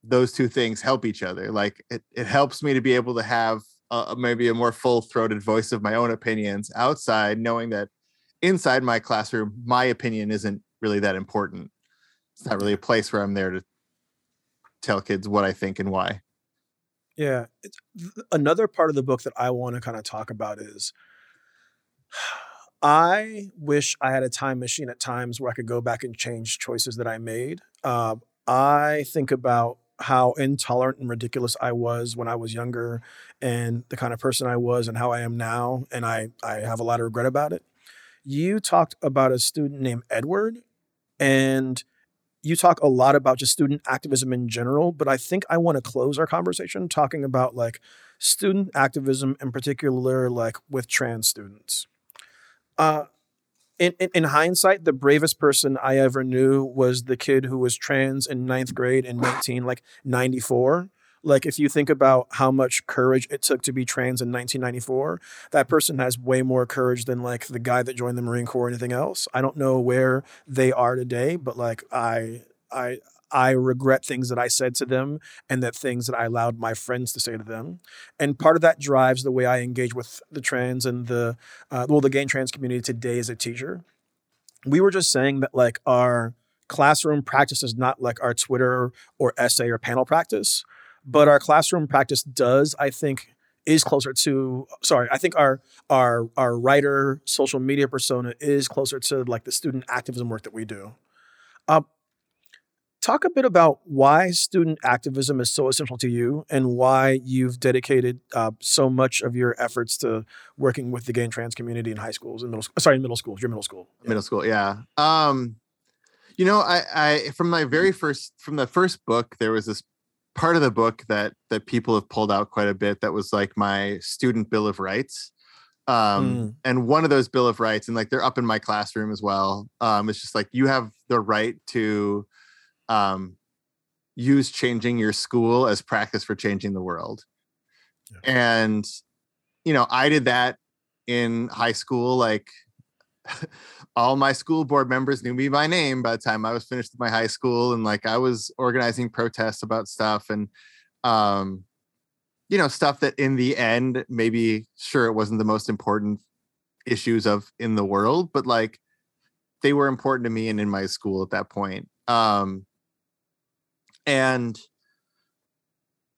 those two things help each other. Like it, it helps me to be able to have uh, maybe a more full-throated voice of my own opinions outside, knowing that inside my classroom, my opinion isn't really that important. It's not really a place where I'm there to tell kids what I think and why. Yeah. It's, another part of the book that I want to kind of talk about is I wish I had a time machine at times where I could go back and change choices that I made. Um, I think about how intolerant and ridiculous I was when I was younger and the kind of person I was and how I am now. And I, I have a lot of regret about it. You talked about a student named Edward, and you talk a lot about just student activism in general, but I think I want to close our conversation talking about like student activism in particular, like with trans students. Uh, in, in, in hindsight, the bravest person I ever knew was the kid who was trans in ninth grade in 19 like 94. Like if you think about how much courage it took to be trans in 1994, that person has way more courage than like the guy that joined the Marine Corps or anything else. I don't know where they are today, but like I I I regret things that I said to them and that things that I allowed my friends to say to them. And part of that drives the way I engage with the trans and the uh, well the gay and trans community today as a teacher. We were just saying that like our classroom practice is not like our Twitter or essay or panel practice, but our classroom practice does, I think, is closer to sorry, I think our our our writer social media persona is closer to like the student activism work that we do. Uh, talk a bit about why student activism is so essential to you and why you've dedicated uh, so much of your efforts to working with the gay and trans community in high schools and middle school. Sorry, middle schools. Your middle school. middle school yeah um you know i i from my very first from the first book there was this part of the book that that people have pulled out quite a bit that was like my student bill of rights um and one of those bill of rights and like they're up in my classroom as well um it's just like you have the right to um use changing your school as practice for changing the world Yeah. and you know i did that in high school like all my school board members knew me by name by the time I was finished with my high school and like I was organizing protests about stuff and um you know stuff that in the end maybe sure it wasn't the most important issues of in the world but like they were important to me and in my school at that point um and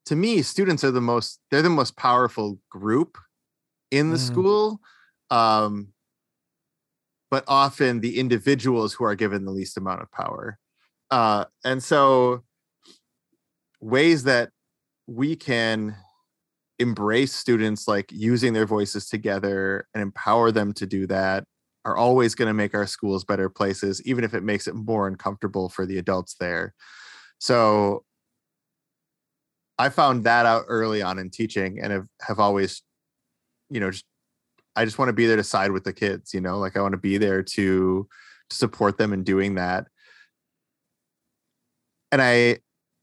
to me students are the most they're the most powerful group in the Mhm. school um but often the individuals who are given the least amount of power. Uh, and so, ways that we can embrace students like using their voices together and empower them to do that are always going to make our schools better places, even if it makes it more uncomfortable for the adults there. So, I found that out early on in teaching and have, have always, you know, just I just want to be there to side with the kids, you know, like I want to be there to, to support them in doing that. And I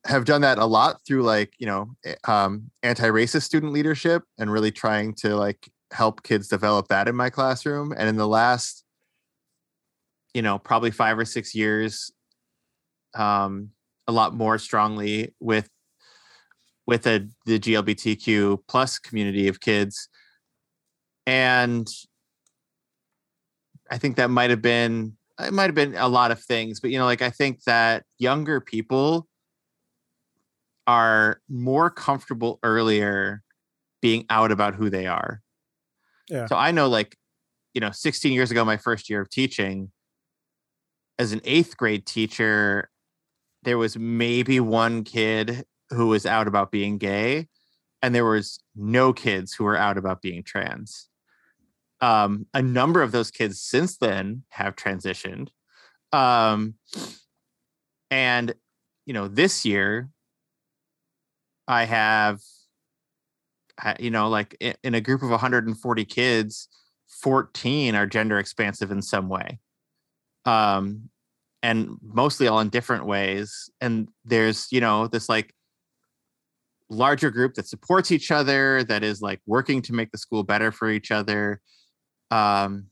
have done that a lot through like, you know, eh, um, anti-racist student leadership and really trying to like help kids develop that in my classroom. And in the last, you know, probably five or six years, um, a lot more strongly with with a, the GLBTQ plus community of kids. And I think that might have been it might have been a lot of things, but you know, like I think that younger people are more comfortable earlier being out about who they are. Yeah. So I know like, you know, 16 years ago, my first year of teaching, as an eighth grade teacher, there was maybe one kid who was out about being gay, and there was no kids who were out about being trans. Um, a number of those kids since then have transitioned. Um, and you know, this year I have you know, like in a group of 140 kids, 14 are gender expansive in some way. Um, and mostly all in different ways. And there's, you know, this like larger group that supports each other, that is like working to make the school better for each other. Um,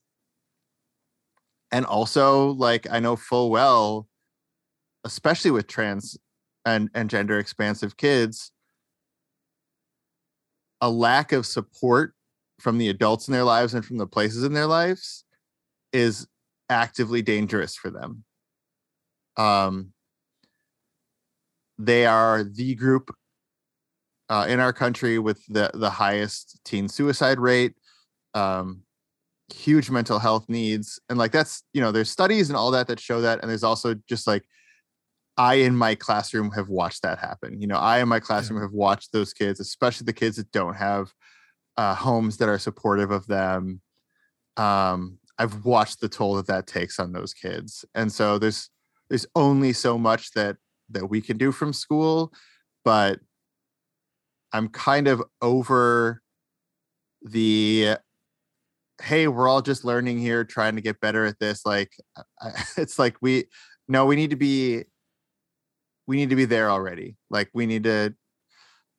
and also, like, I know full well, especially with trans and, and gender expansive kids, a lack of support from the adults in their lives and from the places in their lives is actively dangerous for them. Um, they are the group uh, in our country with the the highest teen suicide rate, um, huge mental health needs, and like that's you know there's studies and all that that show that, and there's also just like I in my classroom have watched that happen. You know, I in my classroom yeah. have watched those kids, especially the kids that don't have uh, homes that are supportive of them. Um, I've watched the toll that that takes on those kids, and so there's there's only so much that that we can do from school, but I'm kind of over the hey, we're all just learning here, trying to get better at this. Like, it's like we no, we need to be we need to be there already. Like we need to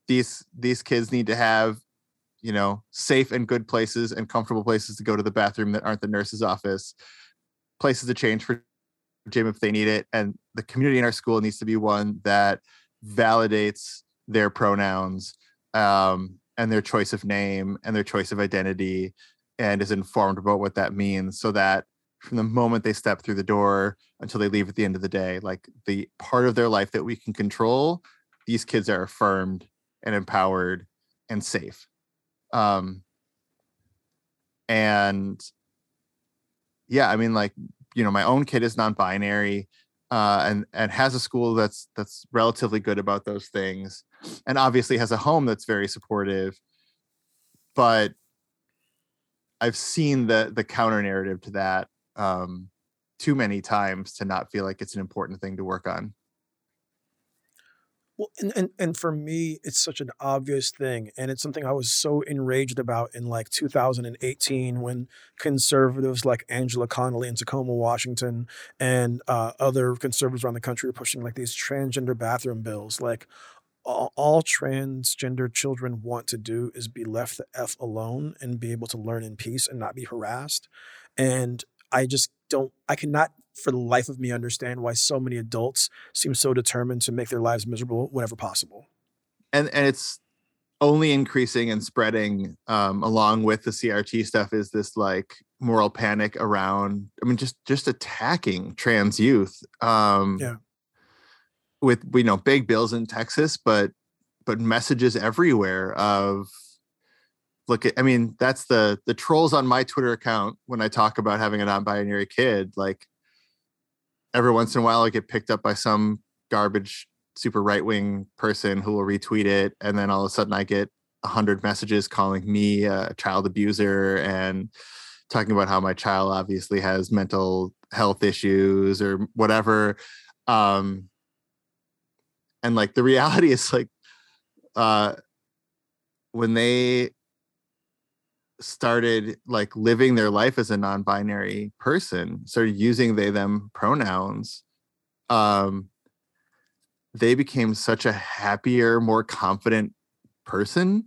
these these kids need to have you know safe and good places and comfortable places to go to the bathroom that aren't the nurse's office places to change for gym if they need it and the community in our school needs to be one that validates their pronouns um, and their choice of name and their choice of identity and is informed about what that means so that from the moment they step through the door until they leave at the end of the day like the part of their life that we can control these kids are affirmed and empowered and safe. Um and yeah i mean like you know my own kid is non-binary uh and and has a school that's that's relatively good about those things and obviously has a home that's very supportive but i've seen the the counter narrative to that um, too many times to not feel like it's an important thing to work on. Well, and, and and for me, it's such an obvious thing, and it's something I was so enraged about in like 2018 when conservatives like Angela Connolly in Tacoma, Washington, and uh, other conservatives around the country were pushing like these transgender bathroom bills. Like, all, all transgender children want to do is be left the f alone and be able to learn in peace and not be harassed. And I just don't, I cannot for the life of me understand why so many adults seem so determined to make their lives miserable whenever possible. And, and it's only increasing and spreading um, along with the CRT stuff is this like moral panic around, I mean, just, just attacking trans youth. Um, yeah. With, you know, big bills in Texas, but, but messages everywhere of look at i mean that's the the trolls on my twitter account when i talk about having a non-binary kid like every once in a while i get picked up by some garbage super right-wing person who will retweet it and then all of a sudden i get a 100 messages calling me a child abuser and talking about how my child obviously has mental health issues or whatever. Um and like the reality is like uh when they started like living their life as a non-binary person, started using they them pronouns, um, they became such a happier, more confident person.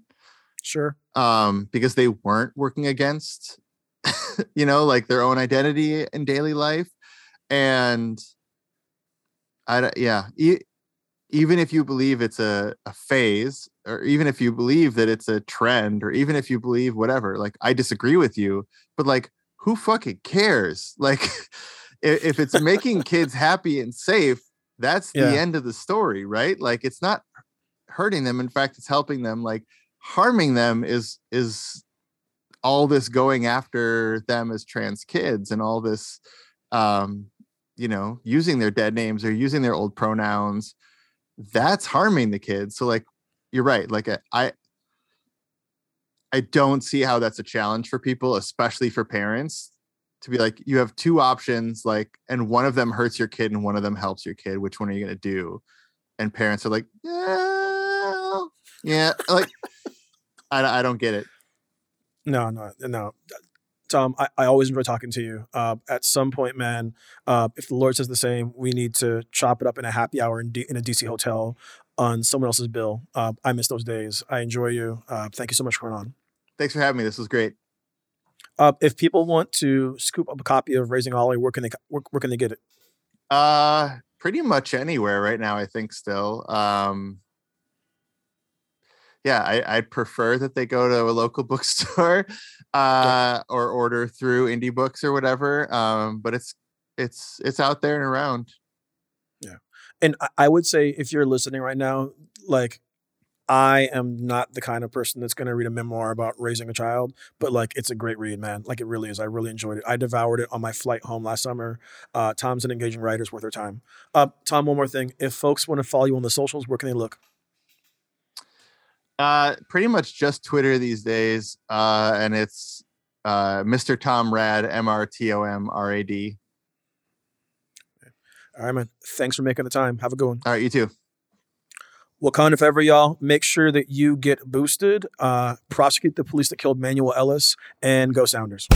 Sure. Um, because they weren't working against, you know, like their own identity in daily life. And I, yeah, e- even if you believe it's a, a phase, or even if you believe that it's a trend, or even if you believe whatever, like I disagree with you, but like who fucking cares? Like if, it's making kids happy and safe, that's Yeah. the end of the story, right? Like it's not hurting them. In fact, it's helping them. Like harming them is is all this going after them as trans kids and all this um you know using their dead names or using their old pronouns that's harming the kids so like you're right like uh, i i don't see how that's a challenge for people especially for parents to be like you have two options like and one of them hurts your kid and one of them helps your kid which one are you going to do and parents are like yeah yeah like I, I don't get it No, no, no. Tom, I, I always enjoy talking to you. Uh, at some point, man, uh, if the Lord says the same, we need to chop it up in a happy hour in, D- in a DC hotel on someone else's bill. Uh, I miss those days. I enjoy you. Uh, thank you so much for coming on. thanks for having me this was great Uh, if people want to scoop up a copy of Raising Ollie, where can they where, where can they get it? Uh pretty much anywhere right now, I think still. Um yeah, I, I'd prefer that they go to a local bookstore uh or order through indie books or whatever. Um, but it's it's it's out there and around. And I, would say if you're listening right now, like I am not the kind of person that's going to read a memoir about raising a child, but like it's a great read, man. Like it really is. I really enjoyed it. I devoured it on my flight home last summer. Uh, Tom's an engaging writer; it's worth their time. Uh, Tom, one more thing. If folks want to follow you on the socials, where can they look? Uh pretty much just Twitter these days. Uh and it's uh Mr. Tom Rad, M R T O M R A D. All right, man. Thanks for making the time. Have a good one. All right, you too. Wakanda forever, y'all. Make sure that you get boosted. Uh, prosecute the police that killed Manuel Ellis, and go Sounders.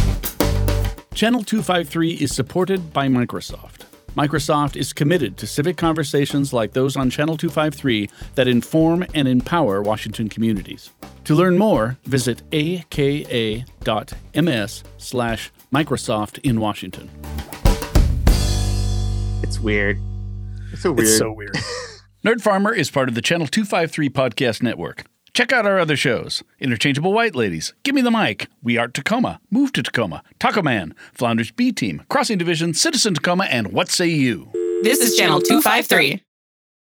Channel 253 is supported by Microsoft. Microsoft is committed to civic conversations like those on Channel 253 that inform and empower Washington communities. To learn more, visit aka.ms slash Microsoft in Washington. It's weird. It's so weird. It's so weird. Nerd Farmer is part of the Channel 253 podcast network. Check out our other shows Interchangeable White Ladies, Give Me the Mic, We Are Tacoma, Move to Tacoma, Taco Man, Flounders B Team, Crossing Division, Citizen Tacoma, and What Say You? This is Channel 253.